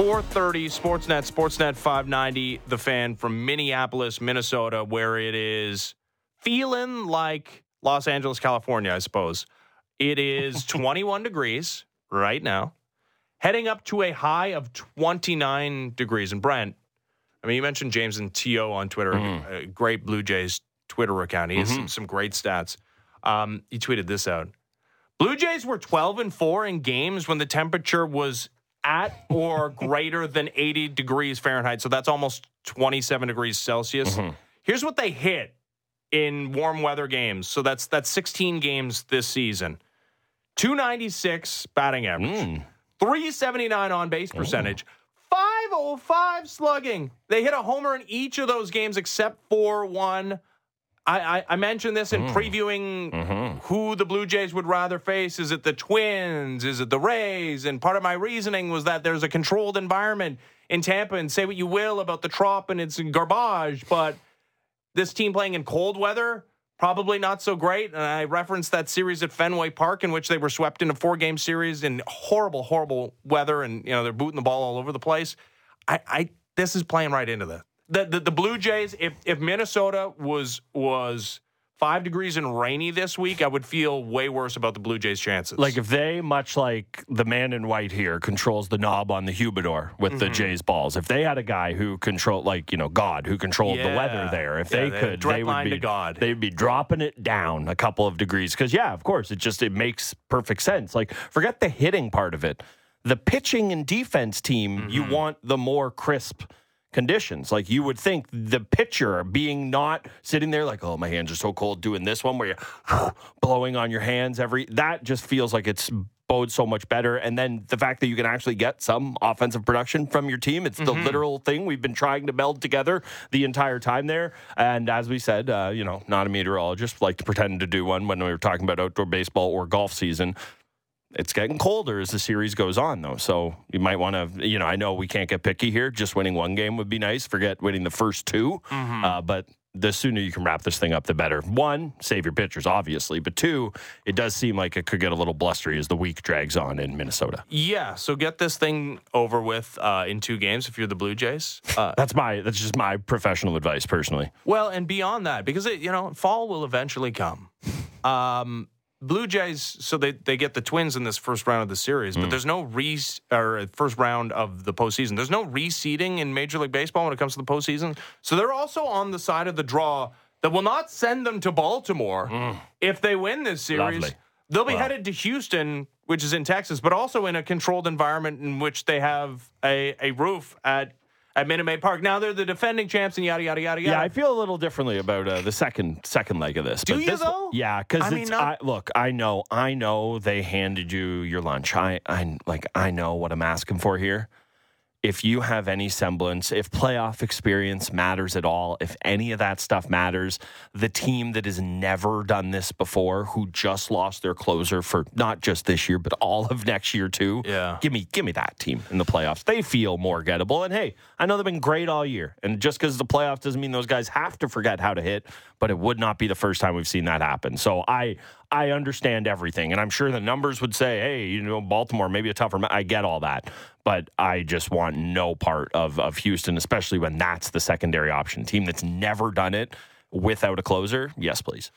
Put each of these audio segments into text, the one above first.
Jays, Twins, 430, Sportsnet, Sportsnet 590, the fan from Minneapolis, Minnesota, where it is feeling like Los Angeles, California, I suppose. It is 21 degrees right now, heading up to a high of 29 degrees. And Brent, I mean, you mentioned James and T.O. on Twitter, a great Blue Jays Twitter account. He has some, some great stats. Um, he tweeted this out. Blue Jays were 12 and 4 in games when the temperature was at or greater than 80 degrees Fahrenheit. So that's almost 27 degrees Celsius. Mm-hmm. Here's what they hit in warm weather games. So that's that's 16 games this season. 296 batting average. Mm. 379 on base percentage. 505 slugging. They hit a homer in each of those games except for one. I, I, I mentioned this in mm. previewing mm-hmm. who the Blue Jays would rather face. Is it the Twins? Is it the Rays? And part of my reasoning was that there's a controlled environment in Tampa, and say what you will about the Trop and its garbage, but this team playing in cold weather, probably not so great. And I referenced that series at Fenway Park in which they were swept in a four game series in horrible, horrible weather, and you know they're booting the ball all over the place. I, I this is playing right into that. The, the the Blue Jays, if if Minnesota was was five degrees and rainy this week, I would feel way worse about the Blue Jays' chances. Like if they, much like the man in white here, controls the knob on the humidor with the Jays balls. If they had a guy who controlled, like you know, God, who controlled the weather there, if Yeah, they the could, they would be God. They'd be dropping it down a couple of degrees. Because yeah, of course, it just it makes perfect sense. Like forget the hitting part of it. The pitching and defense team, you Mm-hmm. want the more crisp conditions. Like you would think the pitcher being not sitting there like, oh, my hands are so cold doing this one where you're blowing on your hands every that just feels like it's bodes so much better. And then the fact that you can actually get some offensive production from your team, it's the literal thing we've been trying to meld together the entire time there. And as we said, uh, you know, not a meteorologist, like to pretend to do one when we were talking about outdoor baseball or golf season it's getting colder as the series goes on, though. So you might want to, you know, I know we can't get picky here. Just winning one game would be nice. Forget winning the first 2 uh, but the sooner you can wrap this thing up, the better. One, save your pitchers, obviously, but two, it does seem like it could get a little blustery as the week drags on in Minnesota. yeah, so get this thing over with uh, in two games if you're the Blue Jays. Uh, That's my that's just my professional advice, personally. Well, and beyond that, because it, you know, fall will eventually come. Um, Blue Jays, so they, they get the Twins in this first round of the series, but mm. there's no re or uh, first round of the postseason. There's no reseeding in Major League Baseball when it comes to the postseason. So they're also on the side of the draw that will not send them to Baltimore mm. if they win this series. Lovely. They'll be Wow. headed to Houston, which is in Texas, but also in a controlled environment in which they have a, a roof at at Minute Maid Park. Now they're the defending champs and yada yada yada yada. Yeah, I feel a little differently about uh, the second second leg of this. Do but you, this, though? Yeah, because I mean, it's not- I, look. I know, I know they handed you your lunch. I, I like, I know what I'm asking for here. If you have any semblance, if playoff experience matters at all, if any of that stuff matters, the team that has never done this before, who just lost their closer for not just this year but all of next year too, Yeah. give me give me that team in the playoffs. They feel more gettable. And hey, I know they've been great all year. And just because the playoffs doesn't mean those guys have to forget how to hit, but it would not be the first time we've seen that happen. So I I understand everything. And I'm sure the numbers would say, hey, you know, Baltimore, maybe a tougher ma- I get all that. But I just want no part of, of Houston, especially when that's the secondary option. Team that's never done it without a closer. Yes, please.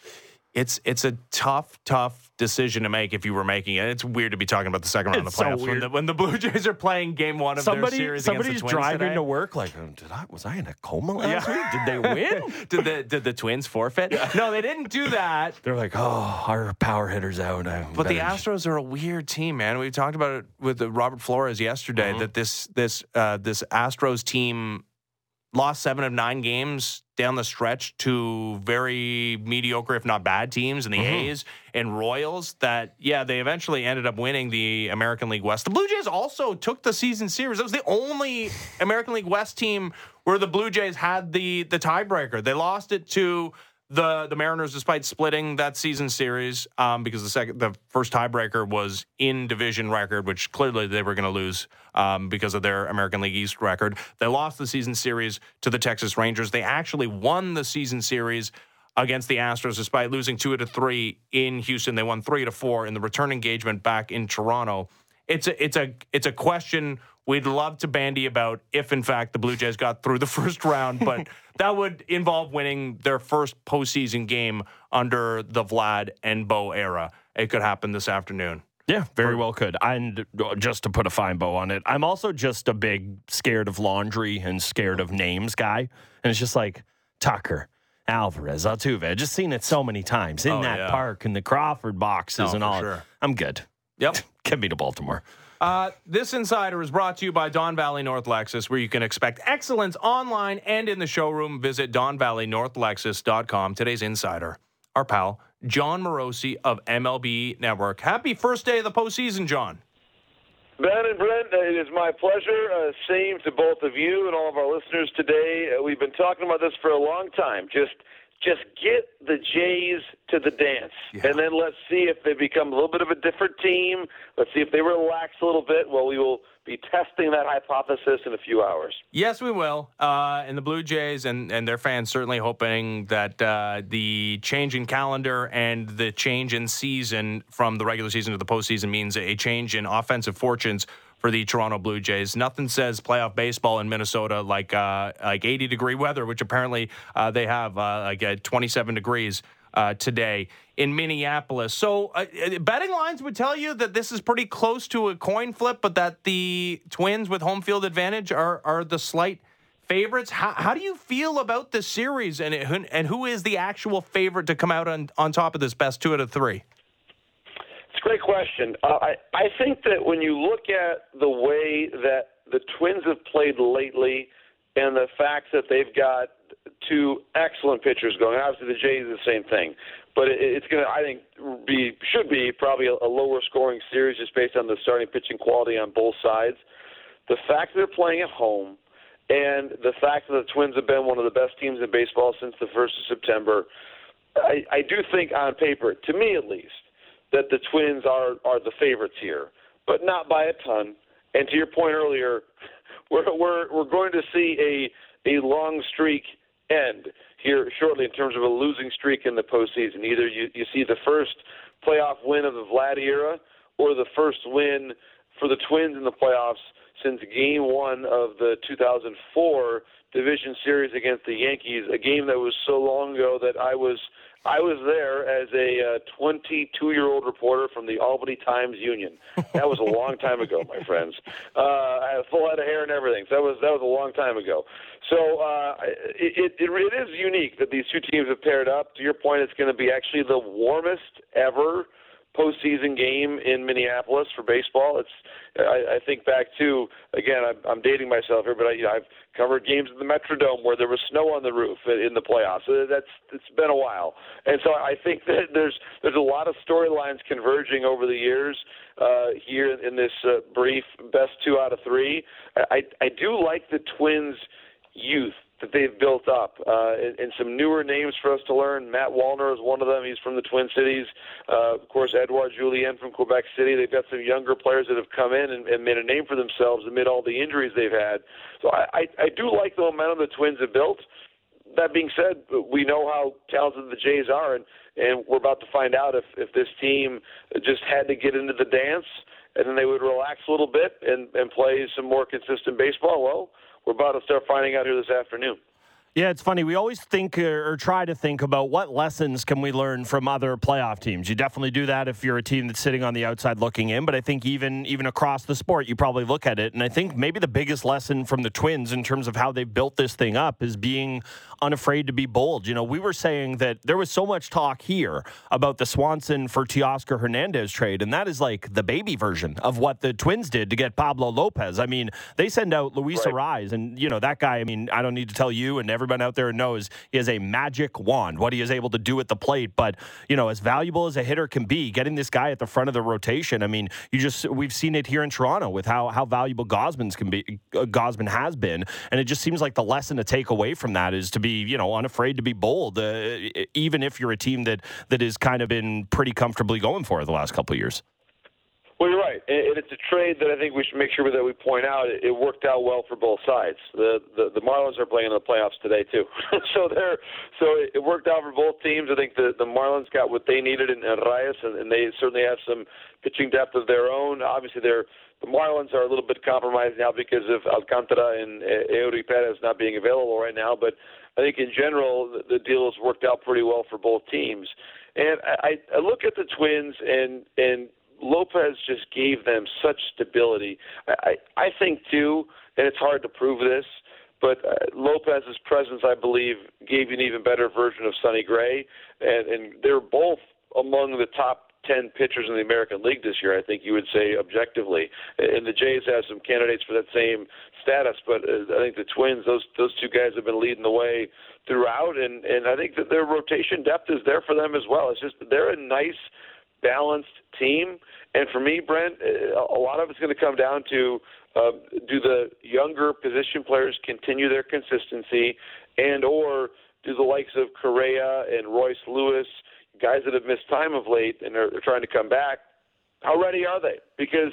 It's it's a tough, tough decision to make if you were making it. It's weird to be talking about the second round It's of the so playoffs when, the, when the Blue Jays are playing game one of their series somebody's against the Twins driving today. to work like, "Oh, did I was I in a coma last Yeah. week? Did they win? did the did the Twins forfeit? No, they didn't do that. They're like, oh, our power hitter's out. I But the Astros are a weird team, man. We talked about it with Robert Flores yesterday Mm-hmm. that this this uh, this Astros team lost seven of nine games down the stretch to very mediocre, if not bad teams in the Mm-hmm. A's and Royals. That yeah, they eventually ended up winning the American League West. The Blue Jays also took the season series. It was the only American League West team where the Blue Jays had the the tiebreaker. They lost it to the the Mariners, despite splitting that season series, um, because the second the first tiebreaker was in division record, which clearly they were going to lose um, because of their American League East record. They lost the season series to the Texas Rangers. They actually won the season series against the Astros, despite losing two to three in Houston. They won three to four in the return engagement back in Toronto. it's a it's a it's a question we'd love to bandy about if in fact the Blue Jays got through the first round, but that would involve winning their first postseason game under the Vlad and Bo era. It could happen this afternoon. Yeah, very well could. And uh, just to put a fine bow on it, I'm also just a big scared of laundry and scared of names guy. And it's just like Tucker, Alvarez, Altuve. I've just seen it so many times in Oh, that yeah. park and the Crawford boxes No, and all. sure. I'm good. Yep. Get me to Baltimore. Uh, this insider is brought to you by Don Valley North Lexus, where you can expect excellence online and in the showroom. Visit DonValleyNorthLexus.com. Today's insider, our pal Jon Morosi of MLB Network. Happy first day of the postseason, John. Ben and Brent, it is my pleasure. Uh, same to both of you and all of our listeners today. Uh, we've been talking about this for a long time. Just, just get the Jays to the dance, and then let's see if they become a little bit of a different team. Let's see if they relax a little bit. Well, we will be testing that hypothesis in a few hours. Yes, we will. Uh, and the Blue Jays and, and their fans certainly hoping that uh, the change in calendar and the change in season from the regular season to the postseason means a change in offensive fortunes for the Toronto Blue Jays. Nothing says playoff baseball in Minnesota like uh, like 80 degree weather, which apparently uh, they have uh, like at 27 degrees uh, today in Minneapolis. So uh, uh, betting lines would tell you that this is pretty close to a coin flip, but that the Twins with home field advantage are are the slight favorites. How, how do you feel about this series, and it, and who is the actual favorite to come out on on top of this best two out of three? Great question. Uh, I I think that when you look at the way that the Twins have played lately, and the fact that they've got two excellent pitchers going, obviously the Jays the same thing, but it, it's going to I think be should be probably a, a lower scoring series just based on the starting pitching quality on both sides. The fact that they're playing at home. And the fact that the Twins have been one of the best teams in baseball since the 1st of September, I, I do think on paper, to me at least, that the Twins are are the favorites here, but not by a ton. And to your point earlier, we're we're we're going to see a a long streak end here shortly in terms of a losing streak in the postseason. Either you you see the first playoff win of the Vlad era, or the first win for the Twins in the playoffs since Game One of the 2004 division series against the Yankees, a game that was so long ago that I was I was there as a 22 year old reporter from the Albany Times Union. That was a long time ago, my friends. Uh, I had a full head of hair and everything. So that was that was a long time ago. So uh, it, it it is unique that these two teams have paired up. To your point, it's going to be actually the warmest ever postseason game in Minneapolis for baseball. It's I, I think back to again I'm, I'm dating myself here, but I, you know, I've covered games at the Metrodome where there was snow on the roof in the playoffs. So that's it's been a while, and so I think that there's there's a lot of storylines converging over the years uh, here in this uh, brief best two out of three. I I do like the Twins' youth that they've built up, uh, and, and some newer names for us to learn. Matt Wallner is one of them. He's from the Twin Cities. Uh, of course, Edouard Julien from Quebec City. They've got some younger players that have come in and, and made a name for themselves amid all the injuries they've had. So I, I, I do like the momentum the Twins have built. That being said, we know how talented the Jays are, and, and we're about to find out if, if this team just had to get into the dance and then they would relax a little bit and, and play some more consistent baseball. Well, we're about to start finding out here this afternoon. Yeah, it's funny. We always think uh, or try to think about what lessons can we learn from other playoff teams. You definitely do that if you're a team that's sitting on the outside looking in. But I think even even across the sport, you probably look at it, and I think maybe the biggest lesson from the Twins in terms of how they've built this thing up is being unafraid to be bold. You know, we were saying that there was so much talk here about the Swanson for Teoscar Hernandez trade, and that is like the baby version of what the Twins did to get Pablo Lopez. I mean, they send out Luis Right. Arraez, and you know that guy. I mean, I don't need to tell you, and everyone out there knows has a magic wand. What he is able to do at the plate, but you know, as valuable as a hitter can be, getting this guy at the front of the rotation. I mean, you just we've seen it here in Toronto with how how valuable Gausman's can be. Uh, Gosman has been, and it just seems like the lesson to take away from that is to be you know unafraid to be bold, uh, even if you're a team that that has kind of been pretty comfortably going for the last couple years. Well, you're right, and it's a trade that I think we should make sure that we point out. It worked out well for both sides. The the, the Marlins are playing in the playoffs today too, so they're so it worked out for both teams. I think the the Marlins got what they needed in, in Arraez, and, and they certainly have some pitching depth of their own. Obviously, they're the Marlins are a little bit compromised now because of Alcantara and uh, Eury Perez not being available right now. But I think in general the, the deal has worked out pretty well for both teams. And I, I look at the Twins and and Lopez just gave them such stability. I, I think too, and it's hard to prove this, but uh, Lopez's presence, I believe, gave you an even better version of Sonny Gray, and, and they're both among the top 10 pitchers in the American League this year, I think you would say objectively. And the Jays have some candidates for that same status, but uh, I think the Twins, those those two guys have been leading the way throughout, and and I think that their rotation depth is there for them as well. It's just they're a nice balanced team. And for me, Brent, a lot of it's going to come down to uh, do the younger position players continue their consistency, and or do the likes of Correa and Royce Lewis, guys that have missed time of late and are, trying to come back, how ready are they? Because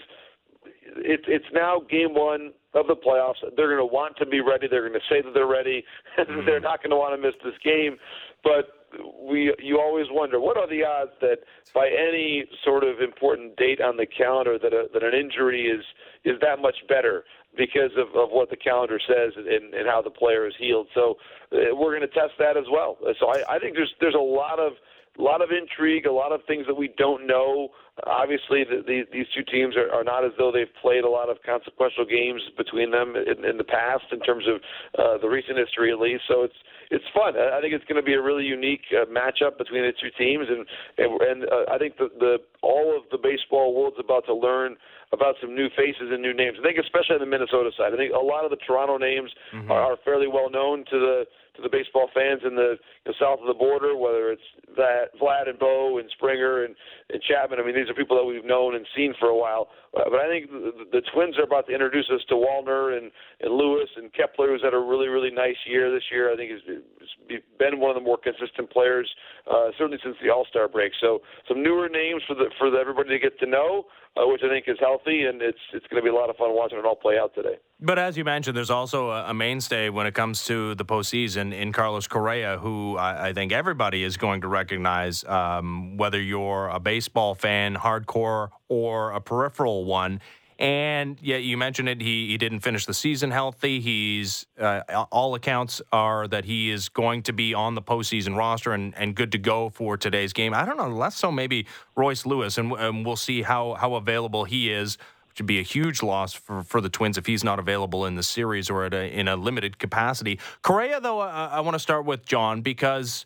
it, it's now game one of the playoffs. They're going to want to be ready. They're going to say that they're ready. Mm-hmm. they're not going to want to miss this game. But we you always wonder what are the odds that by any sort of important date on the calendar that a, that an injury is is that much better because of, of what the calendar says and, and how the player is healed. So uh, we're going to test that as well. So I, I think there's there's a lot of a lot of intrigue, a lot of things that we don't know. Obviously, the, the, these two teams are, are not as though they've played a lot of consequential games between them in, in the past, in terms of uh, the recent history at least. So it's it's fun. I think it's going to be a really unique uh, matchup between the two teams, and and, and uh, I think the, the all of the baseball world's about to learn about some new faces and new names. I think especially on the Minnesota side. I think a lot of the Toronto names mm-hmm. are, are fairly well known to the to the baseball fans in the, the south of the border, whether it's that Vlad and Bo and Springer and, and Chapman. I mean, these are people that we've known and seen for a while. Uh, but I think the, the Twins are about to introduce us to Wallner and, and Lewis and Kepler, who's had a really, really nice year this year. I think he's been one of the more consistent players, uh, certainly since the All Star break. So some newer names for the for the, everybody to get to know, uh, which I think is healthy, and it's it's going to be a lot of fun watching it all play out today. But as you mentioned, there's also a, a mainstay when it comes to the postseason in Carlos Correa, who I, I think everybody is going to recognize, um, whether you're a baseball fan, hardcore, or a peripheral one. And yeah, you mentioned it. He he didn't finish the season healthy. He's uh, all accounts are that he is going to be on the postseason roster and, and good to go for today's game. I don't know, less so maybe Royce Lewis, and, and we'll see how how available he is would be a huge loss for, for the Twins if he's not available in the series or a, in a limited capacity. Correa, though, I, I want to start with John because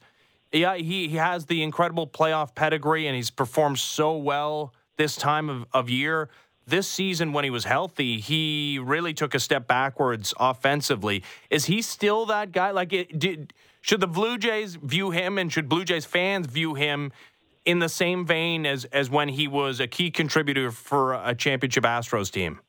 yeah, he, he has the incredible playoff pedigree and he's performed so well this time of, of year. This season, when he was healthy, he really took a step backwards offensively. Is he still that guy? Like, it, did, should the Blue Jays view him and should Blue Jays fans view him in the same vein as as when he was a key contributor for a championship Astros team?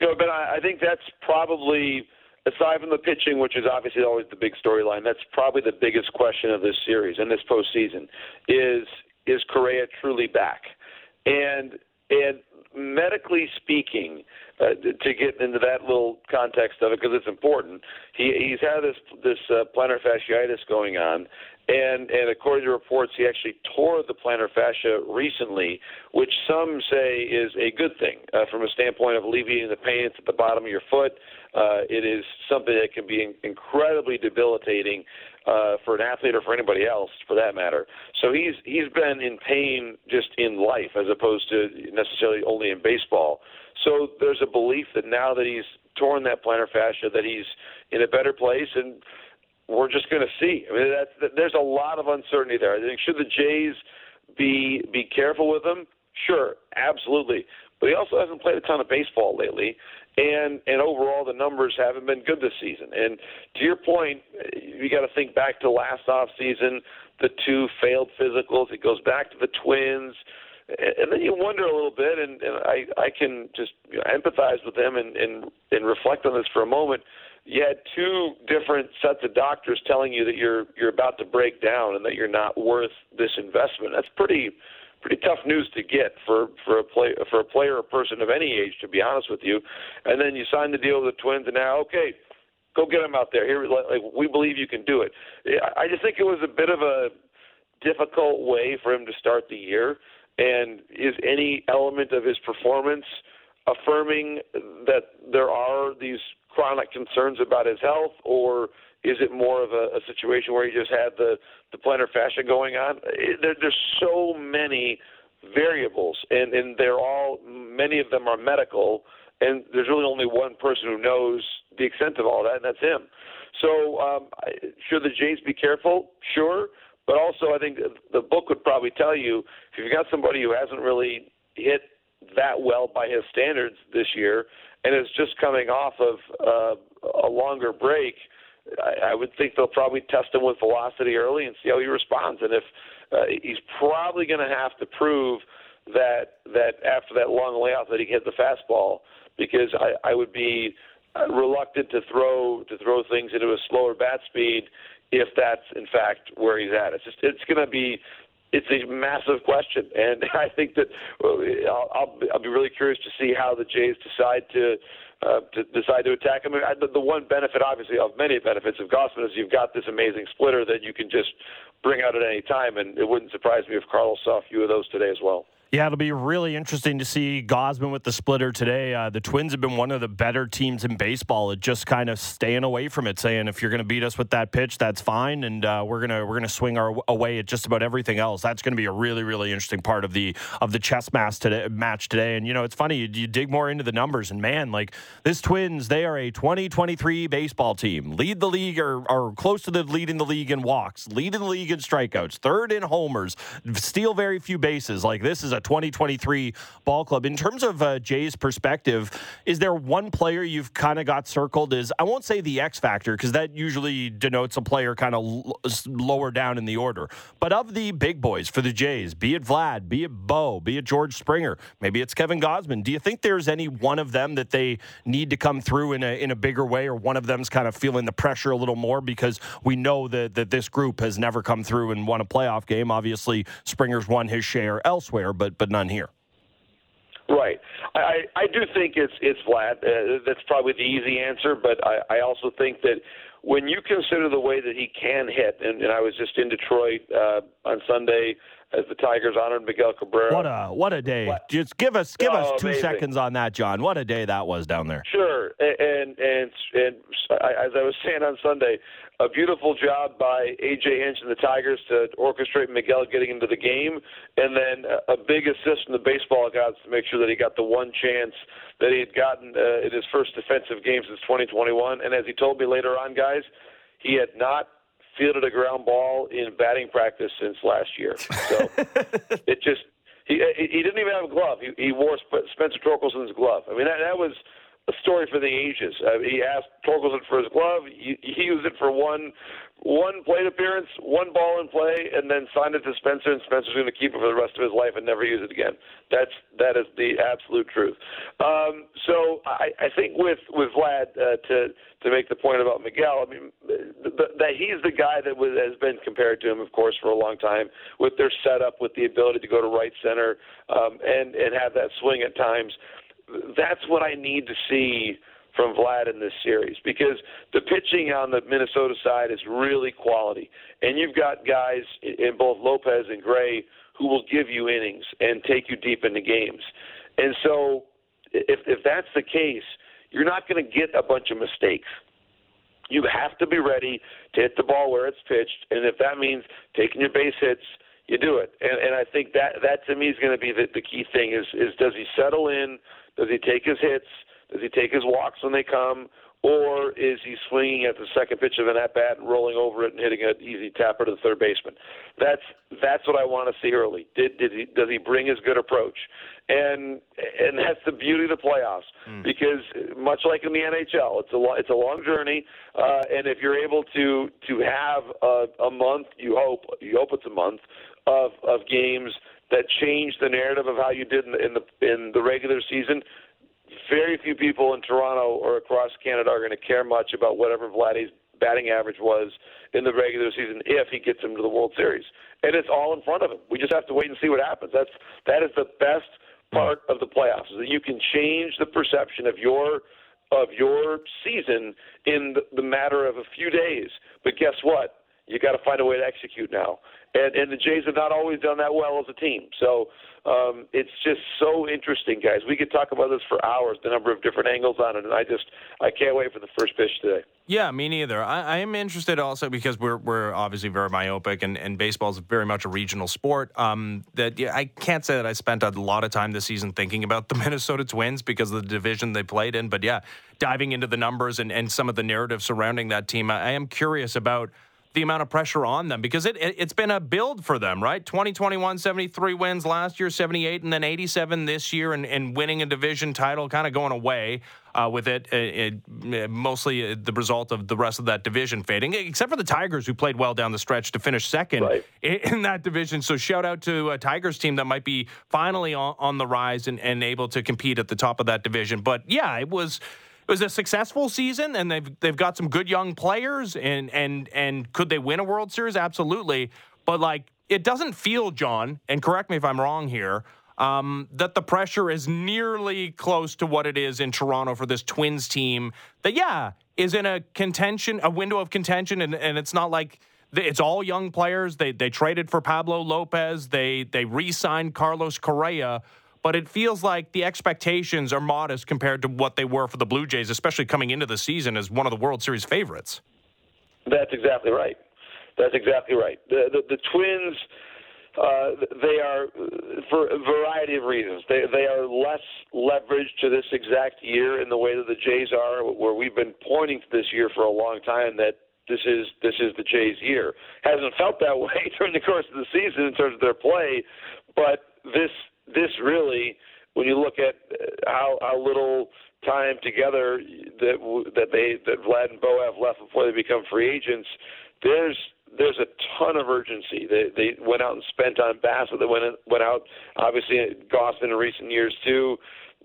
You know, but I, I think that's probably aside from the pitching, which is obviously always the big storyline. That's probably the biggest question of this series and this postseason is is Correa truly back? And and medically speaking, uh, to get into that little context of it because it's important, he he's had this this uh, plantar fasciitis going on, and and according to reports, he actually tore the plantar fascia recently, which some say is a good thing uh, from a standpoint of alleviating the pain at the bottom of your foot. Uh, it is something that can be in- incredibly debilitating uh, for an athlete or for anybody else, for that matter. So he's he's been in pain just in life, as opposed to necessarily only in baseball. So there's a belief that now that he's torn that plantar fascia, that he's in a better place and we're just going to see. I mean, that's, there's a lot of uncertainty there. I think should the Jays be be careful with him? Sure, absolutely. But he also hasn't played a ton of baseball lately, and and overall the numbers haven't been good this season. And to your point, you got to think back to last off season, the two failed physicals. It goes back to the Twins. And then you wonder a little bit, and, and I, I can just you know, empathize with them and, and, and reflect on this for a moment you had two different sets of doctors telling you that you're you're about to break down and that you're not worth this investment. That's pretty pretty tough news to get for for a play for a player or person of any age, to be honest with you. And then you sign the deal with the Twins, and now okay, go get him out there. Here, like we believe you can do it. I just think it was a bit of a difficult way for him to start the year. And is any element of his performance affirming that there are these chronic concerns about his health, or is it more of a, a situation where he just had the the plantar fascia going on? It, there, there's so many variables, and and they're all many of them are medical, and there's really only one person who knows the extent of all that, and that's him. So, um, should the Jays be careful? Sure, but also I think the book would probably tell you if you've got somebody who hasn't really hit that well by his standards this year, and is just coming off of uh, a longer break. I, would think they'll probably test him with velocity early and see how he responds. And if uh, he's probably going to have to prove that that after that long layoff that he hit the fastball, because I, I would be reluctant to throw to throw things into a slower bat speed if that's in fact where he's at. It's just it's going to be it's a massive question, and I think that I'll, I'll, I'll be really curious to see how the Jays decide to uh, to decide to attack him. I the, the one benefit, obviously, of many benefits of Gausman is you've got this amazing splitter that you can just bring out at any time, and it wouldn't surprise me if Carlos saw a few of those today as well. Yeah, it'll be really interesting to see Gausman with the splitter today. Uh, the Twins have been one of the better teams in baseball at just kind of staying away from it, saying if you're going to beat us with that pitch, that's fine, and uh, we're gonna we're gonna swing our away at just about everything else. That's going to be a really really interesting part of the of the chess match today. Match today, and you know it's funny you, you dig more into the numbers, and man, like this Twins, they are a 2023 baseball team, lead the league or, or close to the leading the league in walks, leading the league in strikeouts, third in homers, steal very few bases. Like this is a 2023 ball club. In terms of uh, Jay's perspective, is there one player you've kind of got circled as, I won't say the X factor, because that usually denotes a player kind of l- lower down in the order. But of the big boys for the Jays, be it Vlad, be it Bo, be it George Springer, maybe it's Kevin Gausman. do you think there's any one of them that they need to come through in a, in a bigger way, or one of them's kind of feeling the pressure a little more because we know that, that this group has never come through and won a playoff game? Obviously, Springer's won his share elsewhere, but but none here. Right. I, I do think it's it's Vlad. Uh, that's probably the easy answer, but I, I also think that when you consider the way that he can hit, and, and I was just in Detroit uh, on Sunday as the Tigers honored Miguel Cabrera. What a what a day! What? Just give us give oh, us two amazing. seconds on that, John. What a day that was down there. Sure, and and and, and as I was saying on Sunday, a beautiful job by AJ Hinch and the Tigers to orchestrate Miguel getting into the game, and then a big assist from the baseball gods to make sure that he got the one chance that he had gotten uh, in his first defensive game since 2021. And as he told me later on, guys, he had not fielded a ground ball in batting practice since last year. So it just he he didn't even have a glove. He he wore Spencer Torkelson's glove. I mean that that was a story for the ages. Uh, he asked Torkelson for his glove. He, he used it for one one plate appearance, one ball in play, and then signed it to Spencer. And Spencer's going to keep it for the rest of his life and never use it again. That's that is the absolute truth. Um, so I, I think with with Vlad uh, to to make the point about Miguel, I mean that he's the guy that was, has been compared to him, of course, for a long time with their setup, with the ability to go to right center um, and and have that swing at times that's what I need to see from Vlad in this series because the pitching on the Minnesota side is really quality. And you've got guys in both Lopez and Gray who will give you innings and take you deep into games. And so if if that's the case, you're not going to get a bunch of mistakes. You have to be ready to hit the ball where it's pitched, and if that means taking your base hits, you do it. And and I think that that to me is going to be the, the key thing is is does he settle in does he take his hits? Does he take his walks when they come? Or is he swinging at the second pitch of an at bat and rolling over it and hitting an easy tapper to the third baseman? That's that's what I want to see early. Did did he does he bring his good approach? And and that's the beauty of the playoffs mm. because much like in the NHL, it's a it's a long journey. Uh, and if you're able to to have a, a month, you hope you hope it's a month of of games that change the narrative of how you did in the in the, in the regular season, very few people in Toronto or across Canada are going to care much about whatever Vladdy's batting average was in the regular season if he gets him to the World Series. And it's all in front of him. We just have to wait and see what happens. That's that is the best part of the playoffs is that you can change the perception of your of your season in the, the matter of a few days. But guess what? You got to find a way to execute now. And and the Jays have not always done that well as a team. So um, it's just so interesting, guys. We could talk about this for hours, the number of different angles on it, and I just I can't wait for the first pitch today. Yeah, me neither. I, I am interested also because we're we're obviously very myopic, and, and baseball is very much a regional sport. Um, that yeah, I can't say that I spent a lot of time this season thinking about the Minnesota Twins because of the division they played in. But yeah, diving into the numbers and, and some of the narrative surrounding that team, I, I am curious about the amount of pressure on them because it, it has been a build for them, right? 2021 73 wins last year, 78 and then 87 this year and, and winning a division title kind of going away uh, with it, it, it, mostly uh, the result of the rest of that division fading, except for the Tigers who played well down the stretch to finish second right. in, in, that division. So shout out to a Tigers team that might be finally on, on the rise and, and able to compete at the top of that division. But yeah, it was it was a successful season, and they've they've got some good young players, and and and could they win a World Series? Absolutely, but like it doesn't feel, John, and correct me if I'm wrong here. Um, that the pressure is nearly close to what it is in Toronto for this Twins team. That yeah is in a contention, a window of contention, and, and it's not like it's all young players. They they traded for Pablo Lopez. They they re-signed Carlos Correa but it feels like the expectations are modest compared to what they were for the Blue Jays, especially coming into the season as one of the World Series favorites. That's exactly right. That's exactly right. The the, the Twins. Uh, they are for a variety of reasons. They they are less leveraged to this exact year in the way that the Jays are, where we've been pointing to this year for a long time that this is this is the Jays' year. Hasn't felt that way during the course of the season in terms of their play, but this this really, when you look at uh, how how little time together that that they that Vlad and Bo have left before they become free agents, there's there's a ton of urgency. They they went out and spent on Bassitt. They went went out obviously at Gausman in recent years too.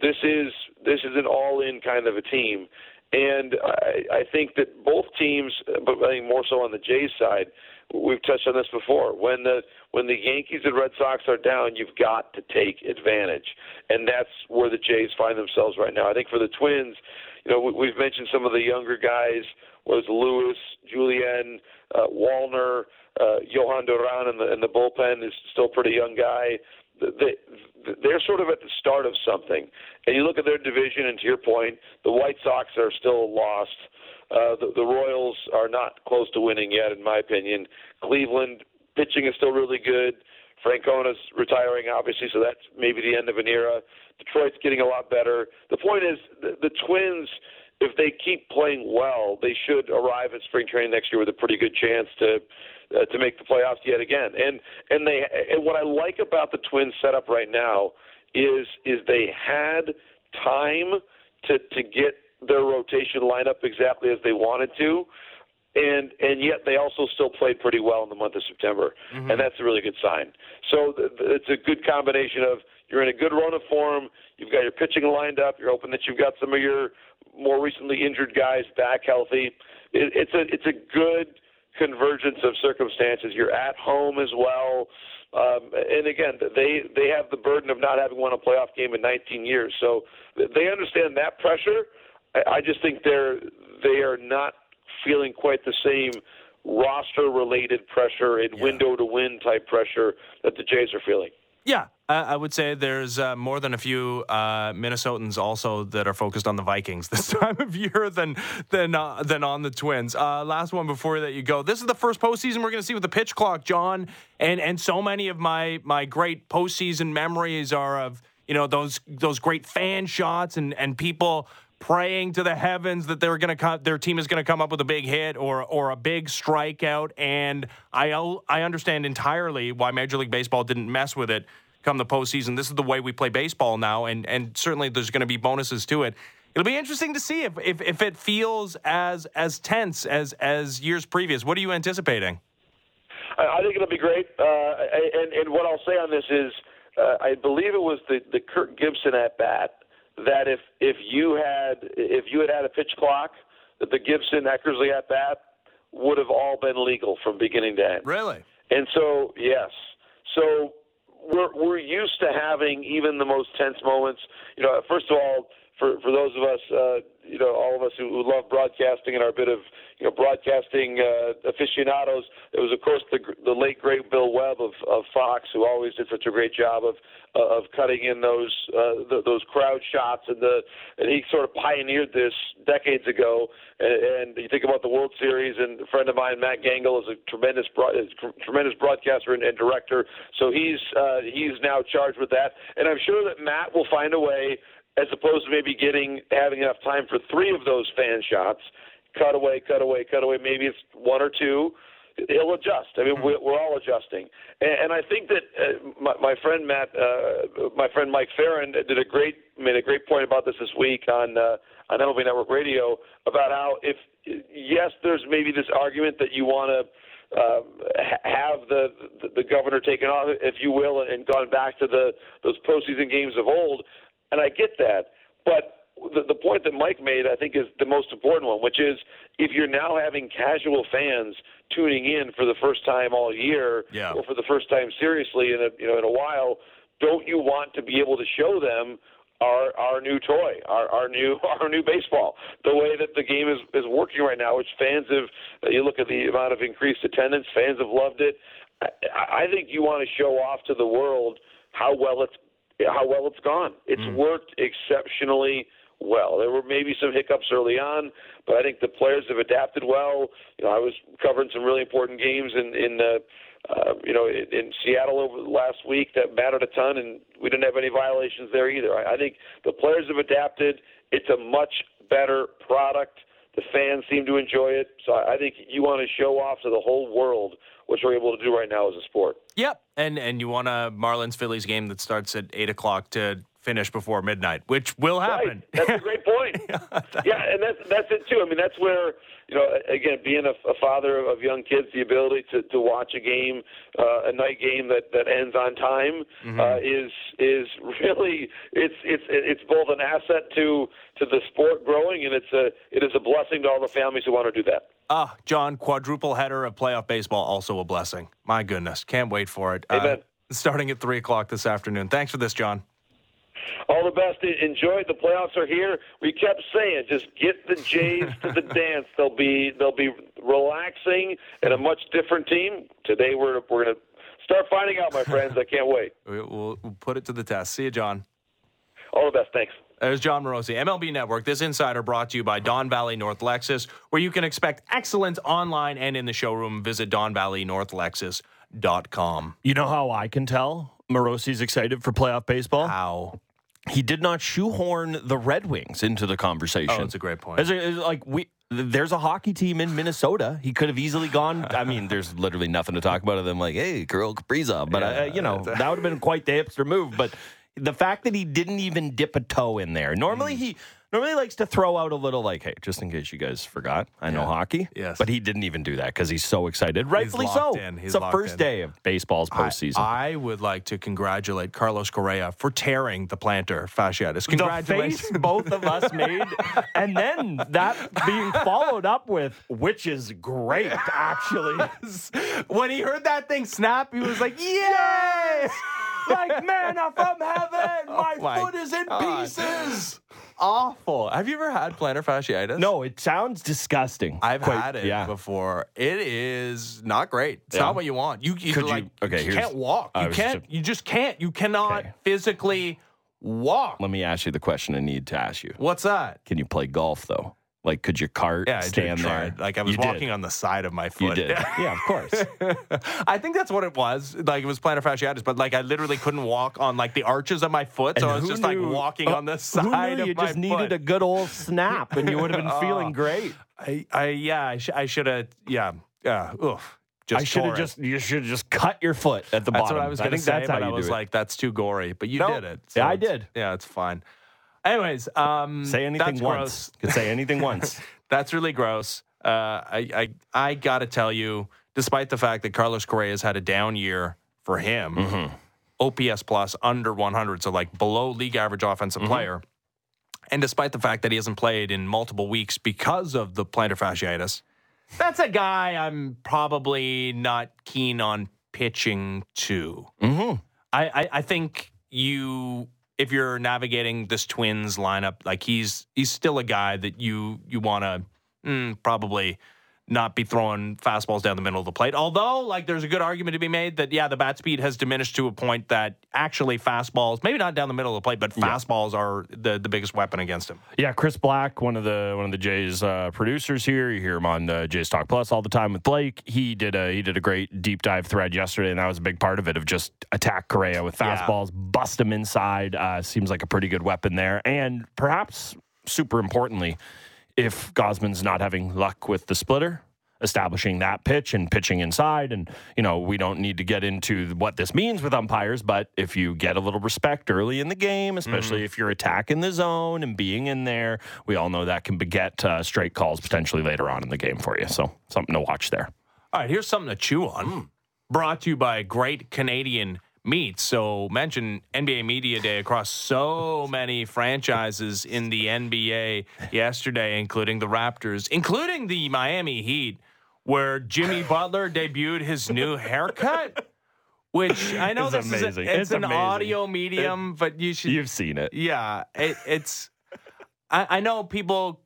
This is this is an all in kind of a team, and I, I think that both teams, but I think more so on the Jays side, we've touched on this before. When the when the Yankees and Red Sox are down, you've got to take advantage, and that's where the Jays find themselves right now. I think for the Twins, you know, we've mentioned some of the younger guys. Was Lewis, Julien, uh, Wallner, uh, Jhoan Duran, and the, and the bullpen is still a pretty young guy. They, they're sort of at the start of something. And you look at their division, and to your point, the White Sox are still lost. Uh, the, the Royals are not close to winning yet, in my opinion. Cleveland pitching is still really good. Francona's retiring, obviously, so that's maybe the end of an era. Detroit's getting a lot better. The point is, the, the Twins, if they keep playing well, they should arrive at spring training next year with a pretty good chance to uh, to make the playoffs yet again. And and they and what I like about the Twins setup right now is is they had time to to get their rotation lineup exactly as they wanted to, and and yet they also still played pretty well in the month of September, mm-hmm. and that's a really good sign. So th- it's a good combination of you're in a good run of form, you've got your pitching lined up, you're hoping that you've got some of your more recently injured guys back healthy. It, it's a it's a good convergence of circumstances. You're at home as well. Um, and again, they they have the burden of not having won a playoff game in 19 years, so they understand that pressure. I just think they're they are not feeling quite the same roster related pressure and yeah. window to win type pressure that the Jays are feeling. Yeah, I would say there's uh, more than a few uh, Minnesotans also that are focused on the Vikings this time of year than than uh, than on the Twins. Uh, last one before that you go. This is the first postseason we're going to see with the pitch clock, John, and and so many of my my great postseason memories are of you know those those great fan shots and and people praying to the heavens that they're going to come, their team is going to come up with a big hit or or a big strikeout. And I I understand entirely why Major League Baseball didn't mess with it come the postseason. This is the way we play baseball now, and and certainly there's going to be bonuses to it. It'll be interesting to see if, if if it feels as as tense as as years previous. What are you anticipating? I think it'll be great. Uh, and and what I'll say on this is, uh, I believe it was the the Kirk Gibson at bat that if if you had if you had had a pitch clock, that the Gibson Eckersley at bat would have all been legal from beginning to end. Really? And so, yes. So we're we're used to having even the most tense moments. You know, first of all, for for those of us, uh, you know, all of us who, who love broadcasting and are a bit of you know broadcasting uh, aficionados, it was of course the the late great Bill Webb of of Fox who always did such a great job of uh, of cutting in those uh, the, those crowd shots and the and he sort of pioneered this decades ago. And, and you think about the World Series, and a friend of mine, Matt Gangl, is a tremendous broad, tremendous broadcaster and, and director. So he's uh, he's now charged with that, and I'm sure that Matt will find a way as opposed to maybe getting having enough time for three of those fan shots. Cut away, cut away, cut away. Maybe it's one or two. He'll adjust. I mean, mm-hmm. we're, all adjusting, and, and I think that uh, my, my friend Matt, uh, my friend Mike Ferrin, did a great made a great point about this this week on uh, on MLB Network Radio about how if yes, there's maybe this argument that you want to. Uh, have the, the the governor taken off, if you will, and gone back to the those postseason games of old and I get that. But the, the point that Mike made, I think, is the most important one, which is if you're now having casual fans tuning in for the first time all year, yeah. or for the first time seriously in a you know in a while, don't you want to be able to show them our our new toy, our our new our new baseball, the way that the game is is working right now, which fans have. You look at the amount of increased attendance, fans have loved it. I, I think you want to show off to the world how well it's how well it's gone. It's mm. worked exceptionally well. There were maybe some hiccups early on, but I think the players have adapted well. You know, I was covering some really important games in in uh, uh, you know in, in Seattle over last week that mattered a ton, and we didn't have any violations there either. I, I think the players have adapted. It's a much better product. The fans seem to enjoy it, so I think you want to show off to the whole world what you're able to do right now as a sport. Yep, and and you want a Marlins Phillies game that starts at eight o'clock to finish before midnight, which will happen. Right. That's a great point. yeah, and that's that's it too. I mean, that's where you know, again, being a, a father of young kids, the ability to to watch a game, uh, a night game that that ends on time, mm-hmm. uh, is is really it's it's it's both an asset to to the sport growing, and it's a it is a blessing to all the families who want to do that. Ah, John, quadruple header of playoff baseball, also a blessing. My goodness, can't wait for it. Amen. Uh, starting at three o'clock this afternoon. Thanks for this, John. All the best. Enjoy. The playoffs are here. We kept saying, just get the Jays to the dance. They'll be they'll be relaxing and a much different team. Today we're we're gonna start finding out, my friends. I can't wait. We'll, we'll put it to the test. See you, John. All the best. Thanks. There's Jon Morosi, MLB Network. This insider brought to you by Don Valley North Lexus, where you can expect excellence online and in the showroom. Visit DonValleyNorthLexus.com. You know how I can tell Morosi's excited for playoff baseball? How? He did not shoehorn the Red Wings into the conversation. Oh, that's a great point. As a, as like we, there's a hockey team in Minnesota. He could have easily gone. I mean, there's literally nothing to talk about other than like, hey, Kirill Kaprizov. But uh, yeah, you know, that would have been quite the hipster move. But the fact that he didn't even dip a toe in there. Normally mm. he normally likes to throw out a little like, hey, just in case you guys forgot, I know hockey. Yes. But he didn't even do that because he's so excited. Rightfully so. It's the first in. day of baseball's postseason. I, I, would like to congratulate Carlos Correa for tearing the plantar fasciitis. Congratulations. The face both of us made. and then that being followed up with, which is great, actually. when he heard that thing snap, he was like, yes! like manna from heaven. Oh my, my foot is in God. pieces. Awful. Have you ever had plantar fasciitis? No, it sounds disgusting. I've Quite, had it yeah. before. It is not great. It's yeah. not what you want. You, you like you, okay, you can't walk. You can't. Just, you just can't. You cannot okay. physically walk. Let me ask you the question I need to ask you. What's that? Can you play golf though? Like, could your cart yeah, stand there? Like, I was you walking did. on the side of my foot. You did. yeah, of course. I think that's what it was. Like, it was plantar fasciitis, but like, I literally couldn't walk on like the arches of my foot. So and I was just knew, like walking uh, on the side of my foot. you just needed a good old snap and you would have been uh, feeling great. I, I yeah, I, sh- I should have, yeah, yeah, oof. Just I should have just you should have just cut your foot at the that's bottom. That's what I was going to say, but I was like, that's too gory. But you nope. did it. So yeah, I did. Yeah, it's fine. Anyways, um, say anything once. Could say anything once. That's really gross. Uh, I, I, I got to tell you, despite the fact that Carlos Correa has had a down year for him, mm-hmm. OPS plus under 100, so like below league average offensive mm-hmm. player. And despite the fact that he hasn't played in multiple weeks because of the plantar fasciitis, that's a guy I'm probably not keen on pitching to. Mm-hmm. I, I, I think you if you're navigating this Twins lineup, like he's he's still a guy that you you want to mm, probably not be throwing fastballs down the middle of the plate. Although, like, there's a good argument to be made that yeah, the bat speed has diminished to a point that actually fastballs, maybe not down the middle of the plate, but fastballs are the the biggest weapon against him. Yeah, Chris Black, one of the one of the Jays uh, producers here. You hear him on uh, Jays Talk Plus all the time with Blake. He did a he did a great deep dive thread yesterday, and that was a big part of it of just attack Correa with Yeah. fastballs, bust him inside. Uh, seems like a pretty good weapon there, and perhaps super importantly, if Gausman's not having luck with the splitter. Establishing that pitch and pitching inside. And, you know, we don't need to get into what this means with umpires, but if you get a little respect early in the game, especially if you're attacking the zone and being in there, we all know that can beget uh, straight calls potentially later on in the game for you. So something to watch there. All right, here's something to chew on. Brought to you by Great Canadian Meats. So, mention NBA Media Day across so many franchises in the NBA yesterday, including the Raptors, including the Miami Heat, where Jimmy Butler debuted his new haircut. Which I know It's this amazing. is a, it's, It's an amazing. audio medium, but you should You've seen it. yeah, it, it's. I, I know people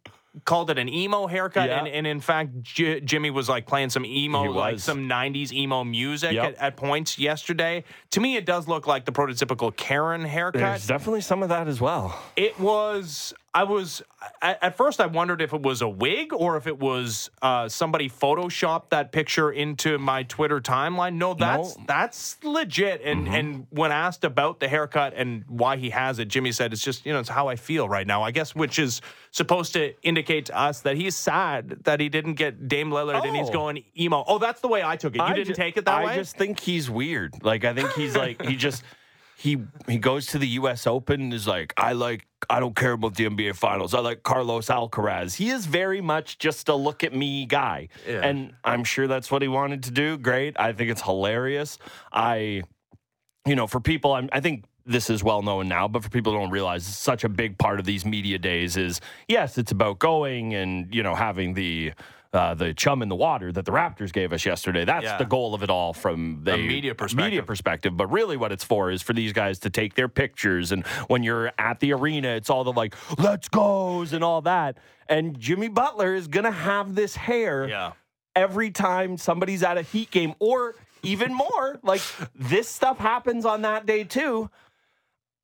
called it an emo haircut, Yeah. and, and in fact, J- Jimmy was like playing some emo, like some '90s emo music Yep. at, at points yesterday. To me, it does look like the prototypical Karen haircut. There's definitely some of that as well. It was. I was at, at first. I wondered if it was a wig or if it was uh, somebody photoshopped that picture into my Twitter timeline. No, that's that's legit. And and when asked about the haircut and why he has it, Jimmy said it's just you know it's how I feel right now. I guess which is supposed to indicate to us that he's sad that he didn't get Dame Lillard and he's Oh. going emo. Oh, that's the way I took it. You I didn't ju- take it that I way. I just think he's weird. Like I think he's like he just he he goes to the U.S. Open and is like I like I don't care about the NBA Finals. I like Carlos Alcaraz. He is very much just a look at me guy, Yeah. and I'm sure that's what he wanted to do. Great. I think it's hilarious. I you know, for people, I'm, I think this is well known now, but for people who don't realize, such a big part of these media days is yes, it's about going and you know having the uh, the chum in the water that the Raptors gave us yesterday. That's Yeah. the goal of it all from the A media perspective. Media perspective, but really, what it's for is for these guys to take their pictures, and when you're at the arena, it's all the like "let's goes" and all that. And Jimmy Butler is gonna have this hair yeah. every time somebody's at a Heat game, or even more, like this stuff happens on that day too.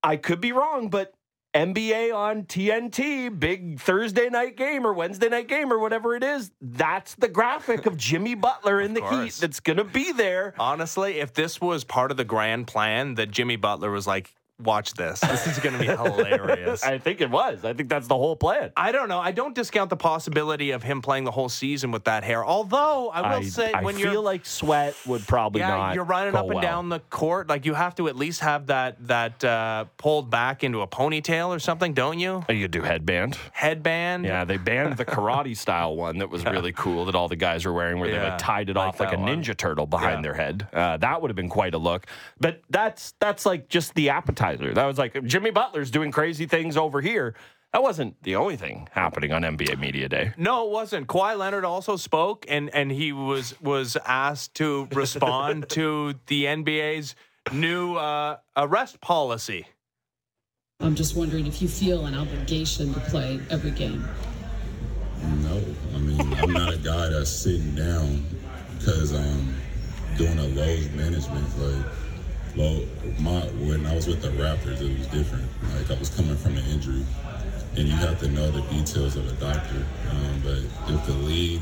I could be wrong, but NBA on TNT, big Thursday night game or Wednesday night game or whatever it is, that's the graphic of Jimmy Butler in the Heat that's going to be there. Honestly, if this was part of the grand plan that Jimmy Butler was like, watch this. This is going to be hilarious. I think it was. I think that's the whole plan. I don't know. I don't discount the possibility of him playing the whole season with that hair. Although I will say, I when feel you're like sweat would probably yeah, not. you're running go up and well. down the court, like you have to at least have that that uh, pulled back into a ponytail or something, don't you? You do headband. Headband. Yeah, they banned the karate style one that was really cool that all the guys were wearing, where they like tied it like off like a that one. ninja turtle behind Yeah. their head. Uh, that would have been quite a look. But that's that's like just the appetizer. That was like Jimmy Butler's doing crazy things over here. That wasn't the only thing happening on NBA Media Day. No, it wasn't. Kawhi Leonard also spoke, and and he was was asked to respond to the NBA's new uh, arrest policy. I'm just wondering if you feel an obligation to play every game. No, I mean I'm not a guy that's sitting down because I'm doing a load management. Like, low, my when I was with the Raptors, it was different. Like I was coming from an injury, and you have to know the details of a doctor. Um, but if the league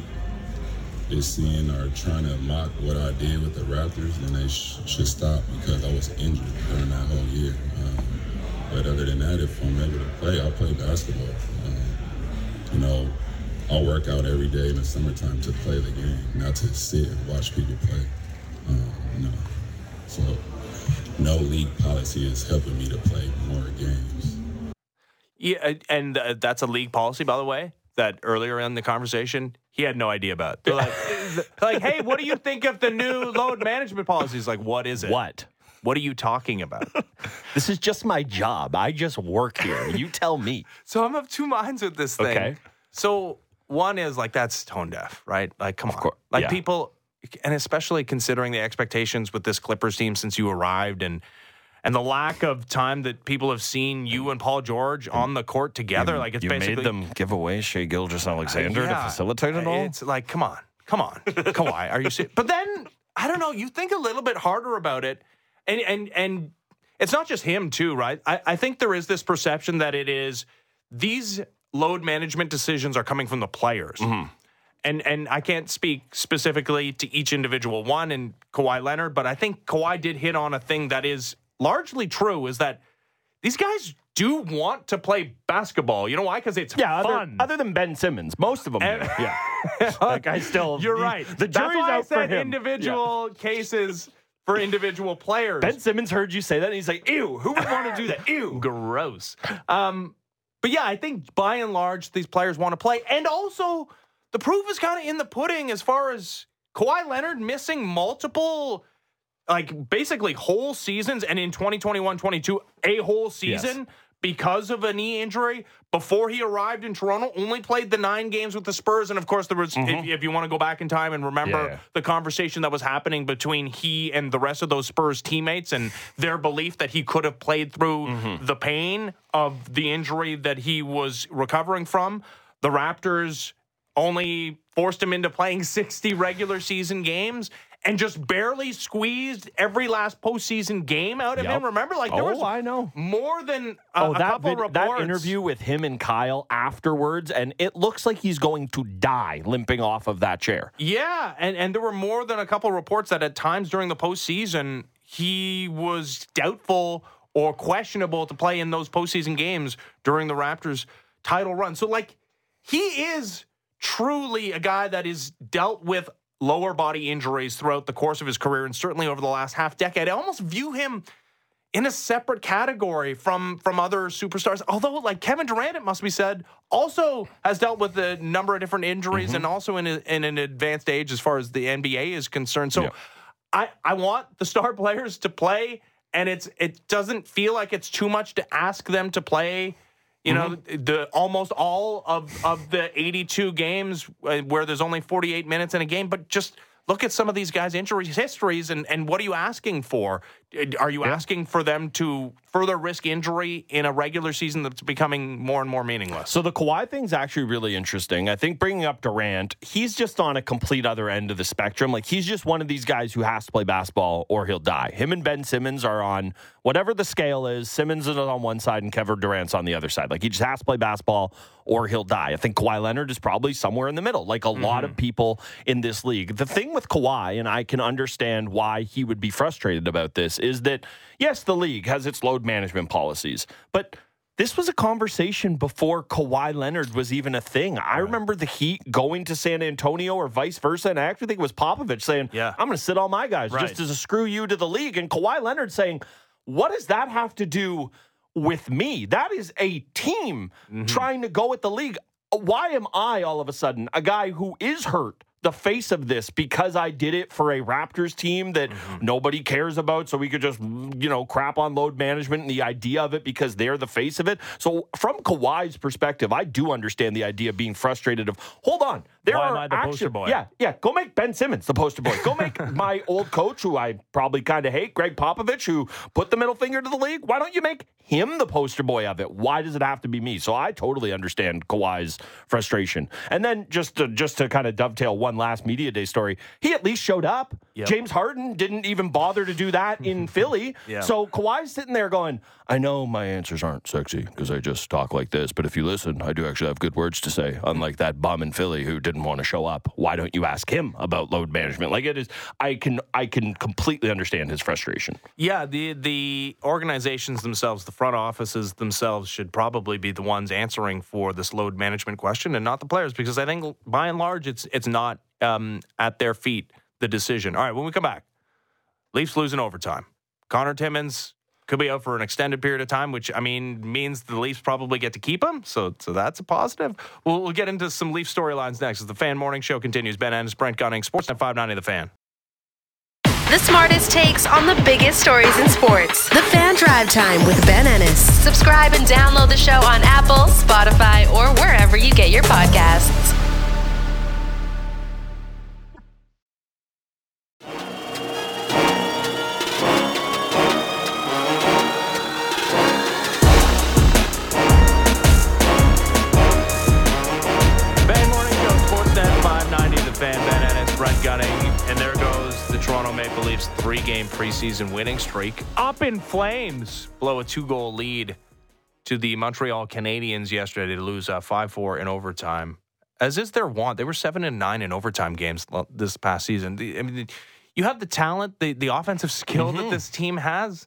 is seeing or trying to mock what I did with the Raptors, then they sh- should stop because I was injured during that whole year. Um, but other than that, if I'm able to play, I'll play basketball. Um, you know, I'll work out every day in the summertime to play the game, not to sit and watch people play. Um, no. So, no league policy is helping me to play more games. Yeah, and uh, that's a league policy, by the way. That earlier in the conversation, he had no idea about. They're like, like, hey, what do you think of the new load management policies? Like, what is it? What? What are you talking about? This is just my job. I just work here. You tell me. so I'm of two minds with this thing. Okay. So one is like that's tone deaf, right? Like, come on, course, like yeah. people, and especially considering the expectations with this Clippers team since you arrived and. And the lack of time that people have seen you and Paul George on the court together, like it's you basically made them give away Shai Gilgeous-Alexander Yeah. to facilitate it all. It's like, come on, come on, Kawhi, are you serious? But then I don't know. You think a little bit harder about it, and and and it's not just him too, right? I, I think there is this perception that it is these load management decisions are coming from the players. Mm-hmm. And and I can't speak specifically to each individual one and Kawhi Leonard, but I think Kawhi did hit on a thing that is largely true is that these guys do want to play basketball. You know why? Because it's yeah, other, fun. other than Ben Simmons, most of them. And- do. yeah, that guy still. You're right. The jury's why I out for said him. individual cases for individual players. Ben Simmons heard you say that, and he's like, "Ew, who would want to do that? Ew." gross. Um, but yeah, I think by and large these players want to play, and also the proof is kind of in the pudding as far as Kawhi Leonard missing multiple. Like basically whole seasons, and in 2021 22, a whole season because of a knee injury. Before he arrived in Toronto, only played the nine games with the Spurs. And of course, there was, if, if you want to go back in time and remember Mm-hmm. Yeah. the conversation that was happening between he and the rest of those Spurs teammates and their belief that he could have played through Mm-hmm. the pain of the injury that he was recovering from. The Raptors only forced him into playing 60 regular season games and just barely squeezed every last postseason game out of Yep. him. Remember, like there Oh, was I know. more than a, oh, that couple vid- reports. that interview with him and Kyle afterwards, and it looks like he's going to die limping off of that chair. Yeah, and and there were more than a couple reports that at times during the postseason he was doubtful or questionable to play in those postseason games during the Raptors title run. So like he is truly a guy that is dealt with lower body injuries throughout the course of his career and certainly over the last half decade. I almost view him in a separate category from from other superstars. Although, like Kevin Durant, it must be said, also has dealt with a number of different injuries mm-hmm. and also in, a, in an advanced age as far as the NBA is concerned. So, Yeah. I I want the star players to play, and it's it doesn't feel like it's too much to ask them to play. You know, the almost all of of the 82 games uh, where there's only 48 minutes in a game, but just look at some of these guys' injury histories and and what are you asking for? Uh, Are you asking for them to further risk injury in a regular season that's becoming more and more meaningless? So the Kawhi thing's actually really interesting. I think bringing up Durant, he's just on a complete other end of the spectrum. Like he's just one of these guys who has to play basketball or he'll die. Him and Ben Simmons are on whatever the scale is. Simmons is on one side and Kevin Durant's on the other side. Like he just has to play basketball or he'll die. I think Kawhi Leonard is probably somewhere in the middle, like a lot of people in this league. The thing with Kawhi, and I can understand why he would be frustrated about this, is that yes, the league has its load management policies, but this was a conversation before Kawhi Leonard was even a thing. I remember the Heat going to San Antonio or vice versa, and I actually think it was Popovich saying, Yeah. I'm going to sit all my guys Right. just as a screw you to the league. And Kawhi Leonard saying, What does that have to do with me? That is a team Mm-hmm. trying to go at the league. Why am I all of a sudden a guy who is hurt? The face of this because I did it for a Raptors team that Mm-hmm. nobody cares about, so we could just you know crap on load management and the idea of it because they're the face of it. So from Kawhi's perspective, I do understand the idea of being frustrated. Of hold on, there Why are am I the actu- poster boy? Yeah, yeah. Go make Ben Simmons the poster boy. Go make my old coach, who I probably kind of hate, Gregg Popovich, who put the middle finger to the league. Why don't you make him the poster boy of it? Why does it have to be me? So I totally understand Kawhi's frustration. And then just to, just to kind of dovetail one last media day story, he at least showed up. Yep. James Harden didn't even bother to do that in Philly. Yeah. So Kawhi's sitting there going, I know my answers aren't sexy because I just talk like this, but if you listen, I do actually have good words to say, unlike that bum in Philly who didn't want to show up. Why don't you ask him about load management? Like it is I can I can completely understand his frustration. Yeah, the the organizations themselves, the front offices themselves, should probably be the ones answering for this load management question, and not the players, because I think by and large, it's it's not um, at their feet the decision. All right, when we come back, Leafs losing overtime. Connor Timmins could be out for an extended period of time, which I mean means the Leafs probably get to keep him. So so that's a positive. We'll, we'll get into some Leaf storylines next as the Fan Morning Show continues. Ben Ennis, Brent Gunning, Sportsnet 590, The Fan. The smartest takes on the biggest stories in sports. The Fan Drive Time with Ben Ennis. Subscribe and download the show on Apple, Spotify, or wherever you get your podcasts. Three-game winning streak up in flames. Blow a two-goal lead to the Montreal Canadiens yesterday to lose uh, 5-4 in overtime. As is their want, they were seven and nine in overtime games this past season. The- I mean, you have the talent, the the offensive skill that this team has.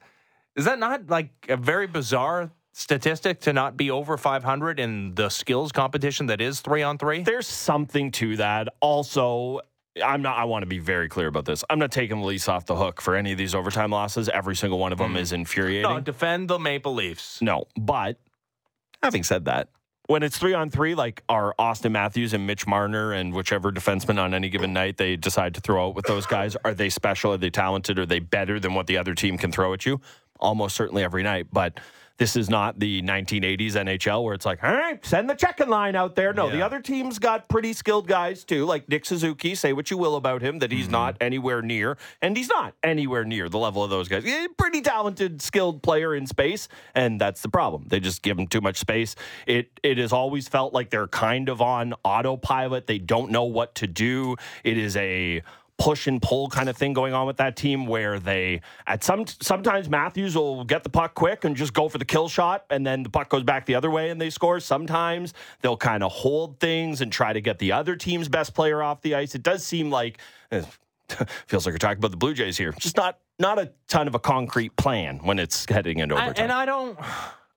Is that not like a very bizarre statistic to not be over 500 in the skills competition that is three on three? There's something to that. Also, I'm not. I want to be very clear about this. I'm not taking the Leafs off the hook for any of these overtime losses. Every single one of them mm-hmm. is infuriating. No, defend the Maple Leafs. No, but having said that, when it's three on three, like are Auston Matthews and Mitch Marner and whichever defenseman on any given night they decide to throw out with those guys, are they special? Are they talented? Are they better than what the other team can throw at you? Almost certainly every night, but. This is not the 1980s NHL where it's like, all right, send the checking line out there. No, the other team's got pretty skilled guys too, like Nick Suzuki. Say what you will about him, that he's Mm-hmm. not anywhere near, and he's not anywhere near the level of those guys. Eh, Pretty talented, skilled player in space, and that's the problem. They just give him too much space. It it has always felt like they're kind of on autopilot. They don't know what to do. It is a push and pull kind of thing going on with that team where they at some sometimes Matthews will get the puck quick and just go for the kill shot and then the puck goes back the other way and they score. Sometimes they'll kind of hold things and try to get the other team's best player off the ice. It does seem like eh, feels like we're talking about the Blue Jays here. Just not not a ton of a concrete plan when it's heading into I- overtime. and I don't.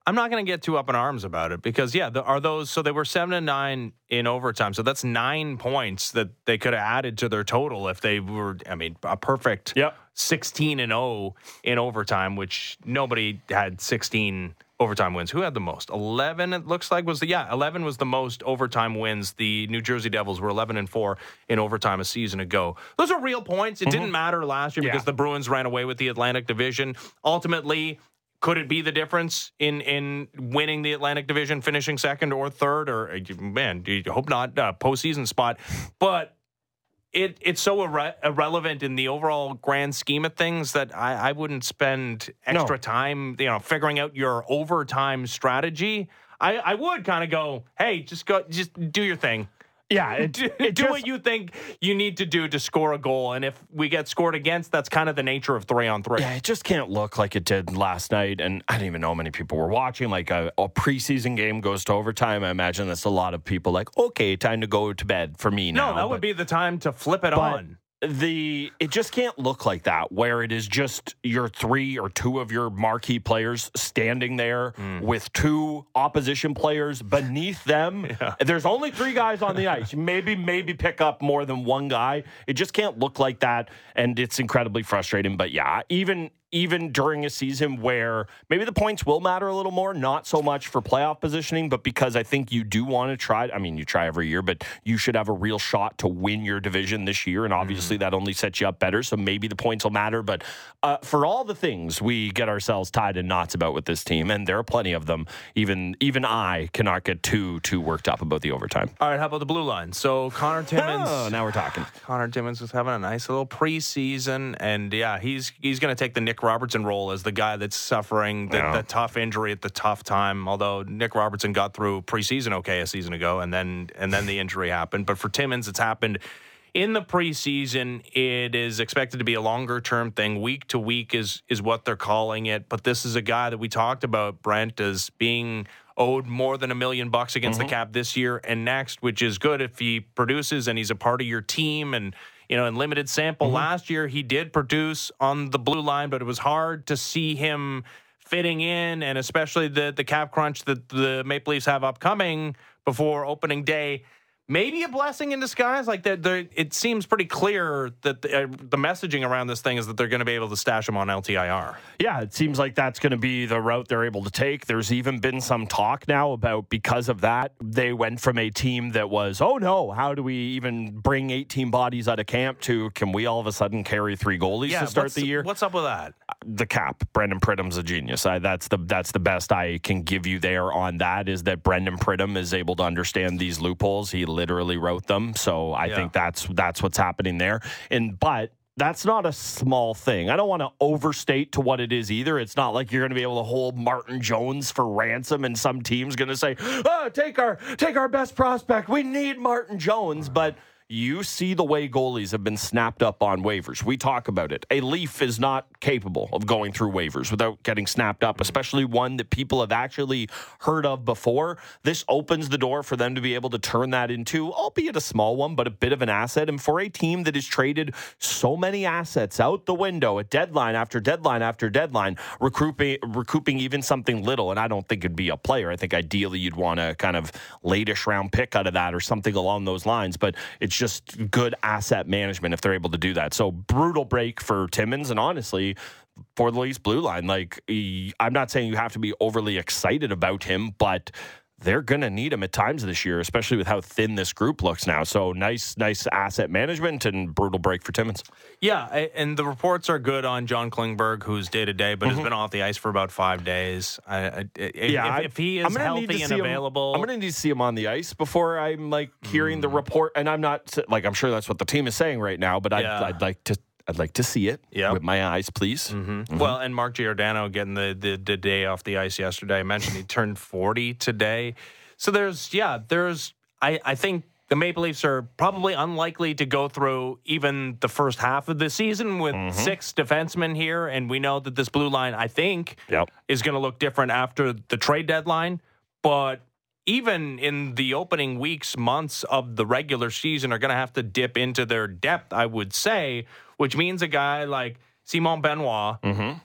I'm not going to get too up in arms about it because yeah, the, are those so they were seven and nine in overtime, so that's nine points that they could have added to their total if they were. I mean, a perfect Yep. 16 and 0 in overtime, which nobody had 16 overtime wins. Who had the most? 11 it looks like was the yeah, 11 was the most overtime wins. The New Jersey Devils were 11 and 4 in overtime a season ago. Those are real points. It mm-hmm. didn't matter last year Yeah. because the Bruins ran away with the Atlantic Division. Ultimately, could it be the difference in in winning the Atlantic Division, finishing second or third, or uh, man, you hope not uh, postseason spot, but it it's so irre- irrelevant in the overall grand scheme of things that I, I wouldn't spend extra No. time, you know, figuring out your overtime strategy. I, I would kind of go, hey, just go, just do your thing. Yeah, it, Do, it do just- what you think you need to do to score a goal, and if we get scored against, that's kind of the nature of three on three. Yeah, it just can't look like it did last night. And I don't even know how many people were watching. Like a, a preseason game goes to overtime. I imagine that's a lot of people like, okay, time to go to bed for me now. No, that But would be the time to flip it but on. The it just can't look like that where it is just your three or two of your marquee players standing there Hmm. with two opposition players beneath them. There's only three guys on the ice. Maybe maybe pick up more than one guy. It just can't look like that and it's incredibly frustrating. But yeah, even even during a season where maybe the points will matter a little more, not so much for playoff positioning, but because I think you do want to try. I mean, you try every year, but you should have a real shot to win your division this year. And obviously, that only sets you up better. So maybe the points will matter. But uh, for all the things we get ourselves tied in knots about with this team, and there are plenty of them, even even I cannot get too too worked up about the overtime. All right, how about the blue line? So Connor Timmins. Oh, now we're talking. Connor Timmins was having a nice little preseason, and yeah, he's he's going to take the Nick Robertson role as the guy that's suffering the, Yeah. the tough injury at the tough time. Although Nick Robertson got through preseason okay a season ago, and then and then the injury happened. But for Timmins, it's happened in the preseason. It is expected to be a longer term thing. Week to week is is what they're calling it. But this is a guy that we talked about, Brent, as being owed more than a million bucks against the mm-hmm. cap this year and next, which is good if he produces and he's a part of your team and you know, in limited sample mm-hmm. last year, he did produce on the blue line, but it was hard to see him fitting in, and especially the the cap crunch that the Maple Leafs have upcoming before opening day. Maybe a blessing in disguise. Like that, it seems pretty clear that the, uh, the messaging around this thing is that they're going to be able to stash him on LTIR. Yeah, it seems like that's going to be the route they're able to take. There's even been some talk now about because of that, they went from a team that was, oh no, how do we even bring 18 bodies out of camp to can we all of a sudden carry three goalies to start the year? What's up with that? The cap. Brandon Pridham's a genius. I, that's the that's the best I can give you there on that. Is that Brendan Pridham is able to understand these loopholes. He literally wrote them. So I Yeah. think that's that's what's happening there. And but. That's not a small thing. I don't want to overstate to what it is either. It's not like you're going to be able to hold Martin Jones for ransom, and some team's going to say, "Oh, take our take our best prospect. We need Martin Jones." But you see the way goalies have been snapped up on waivers. We talk about it. A Leaf is not capable of going through waivers without getting snapped up, especially one that people have actually heard of before. This opens the door for them to be able to turn that into, albeit a small one, but a bit of an asset. And for a team that has traded so many assets out the window at deadline after deadline after deadline, recouping, recouping even something little, and I don't think it'd be a player. I think ideally you'd want a kind of latish round pick out of that or something along those lines. But it's just good asset management if they're able to do that. So brutal break for Timmins, and honestly, for the Leafs blue line, like he- I'm not saying you have to be overly excited about him, but they're going to need him at times this year, especially with how thin this group looks now. So nice, nice asset management and brutal break for Timmins. Yeah, and the reports are good on John Klingberg, who's day to day, but has mm-hmm. been off the ice for about five days. I, I, if, I- if, if he is I'm gonna need to healthy and see him- available, I'm going to need to see him on the ice before I'm like hearing the hmm. report. And I'm not like I'm sure that's what the team is saying right now, but I'd, Yeah. I'd like to. I'd like to see it Yep. with my eyes, please. Mm-hmm. Well, and Mark Giordano getting the, the the day off the ice yesterday. I mentioned he turned 40 today. So there's yeah, there's I I think the Maple Leafs are probably unlikely to go through even the first half of the season with Mm-hmm. six defensemen here and we know that this blue line I think Yep. is going to look different after the trade deadline, but even in the opening weeks, months of the regular season are going to have to dip into their depth, I would say, which means a guy like Simon Benoit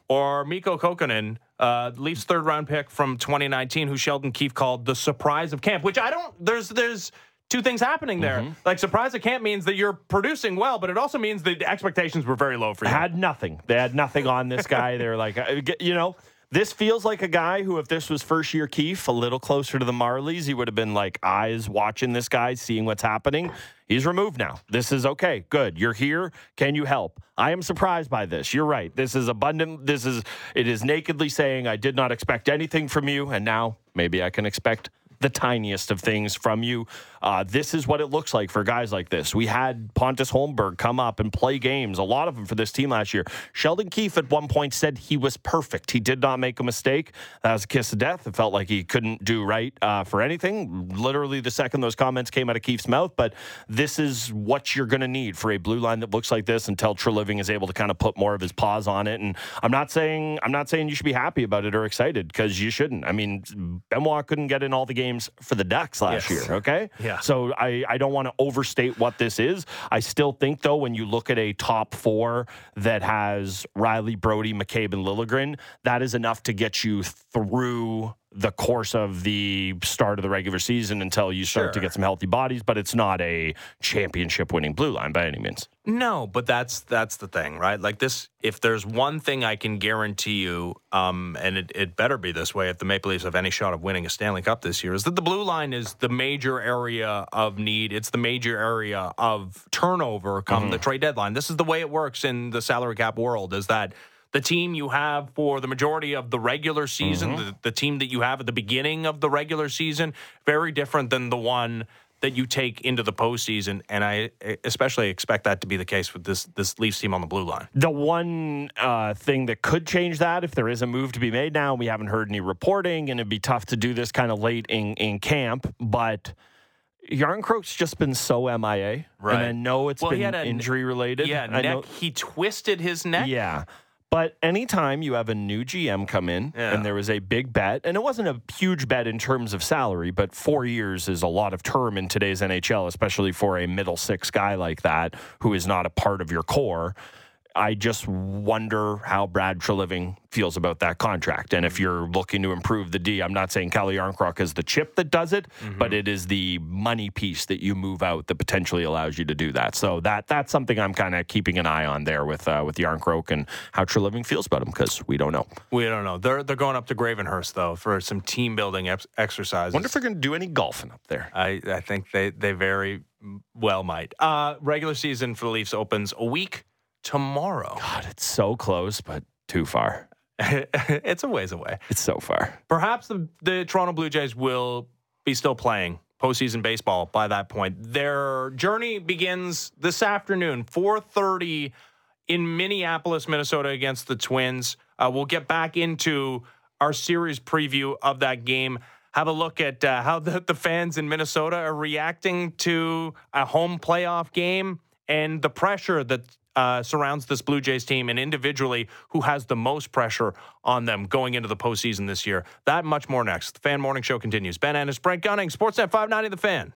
or Mikko Kokkonen, uh, Leafs third round pick from 2019, who Sheldon Keefe called the surprise of camp, which I don't, there's, there's, Two things happening there. Like surprise at camp means that you're producing well, but it also means that the expectations were very low for you. had nothing. They had nothing on this guy. They're like, uh, you know, this feels like a guy who, if this was first year Keefe, a little closer to the Marlies, he would have been like eyes watching this guy, seeing what's happening. He's removed now. This is okay. Good. You're here. Can you help? I am surprised by this. You're right. This is abundant. This is, it is nakedly saying, I did not expect anything from you. And now maybe I can expect the tiniest of things from you. Uh, this is what it looks like for guys like this. We had Pontus Holmberg come up and play games, a lot of them for this team last year. Sheldon Keefe at one point said he was perfect. He did not make a mistake. That was a kiss of death. It felt like he couldn't do right uh, for anything. Literally, the second those comments came out of Keefe's mouth. But this is what you're going to need for a blue line that looks like this until Treliving is able to kind of put more of his paws on it. And I'm not saying I'm not saying you should be happy about it or excited because you shouldn't. I mean, Benoit couldn't get in all the games for the Ducks last Yes. year. Okay. Yeah. So I, I don't want to overstate what this is. I still think, though, when you look at a top four that has Rielly, Brodie, McCabe, and Liljegren, that is enough to get you through the course of the start of the regular season until you start to get some healthy bodies. But it's not a championship winning blue line by any means. No, but that's that's the thing, right? Like this, if there's one thing I can guarantee you, um, and it, it better be this way if the Maple Leafs have any shot of winning a Stanley Cup this year, is that the blue line is the major area of need. It's the major area of turnover come the trade deadline. This is the way it works in the salary cap world. Is that the team you have for the majority of the regular season, the, the team that you have at the beginning of the regular season, very different than the one that you take into the postseason, and I especially expect that to be the case with this this Leafs team on the blue line. The one uh, thing that could change that, if there is a move to be made now, we haven't heard any reporting, and it'd be tough to do this kind of late in, in camp, but. Jarnkrok's just been so MIA, Right. and I know it's Well, been a- injury related. Yeah, I neck. know, He twisted his neck. Yeah. But anytime you have a new GM come in Yeah. and there was a big bet, and it wasn't a huge bet in terms of salary, but four years is a lot of term in today's NHL, especially for a middle six guy like that who is not a part of your core. I just wonder how Brad Treliving feels about that contract. And if you're looking to improve the D, I'm not saying Calle Jarnkrok is the chip that does it, Mm-hmm. but it is the money piece that you move out that potentially allows you to do that. So that that's something I'm kind of keeping an eye on there with uh, with Jarnkrok and how Treliving feels about him because we don't know. We don't know. They're they're going up to Gravenhurst though for some team building ex- exercises. Wonder if they're going to do any golfing up there. I, I think they, they very well might. Uh, regular season for the Leafs opens a week tomorrow. God, it's so close, but too far. it's a ways away. It's so far. Perhaps the, the Toronto Blue Jays will be still playing postseason baseball by that point. Their journey begins this afternoon, 4:30 in Minneapolis, Minnesota, against the Twins. Uh, we'll get back into our series preview of that game. Have a look at uh, how the, the fans in Minnesota are reacting to a home playoff game and the pressure that uh, surrounds this Blue Jays team and individually who has the most pressure on them going into the postseason this year. That much more next. The Fan Morning Show continues. Ben Ennis, Brent Gunning, Sportsnet 590, The Fan.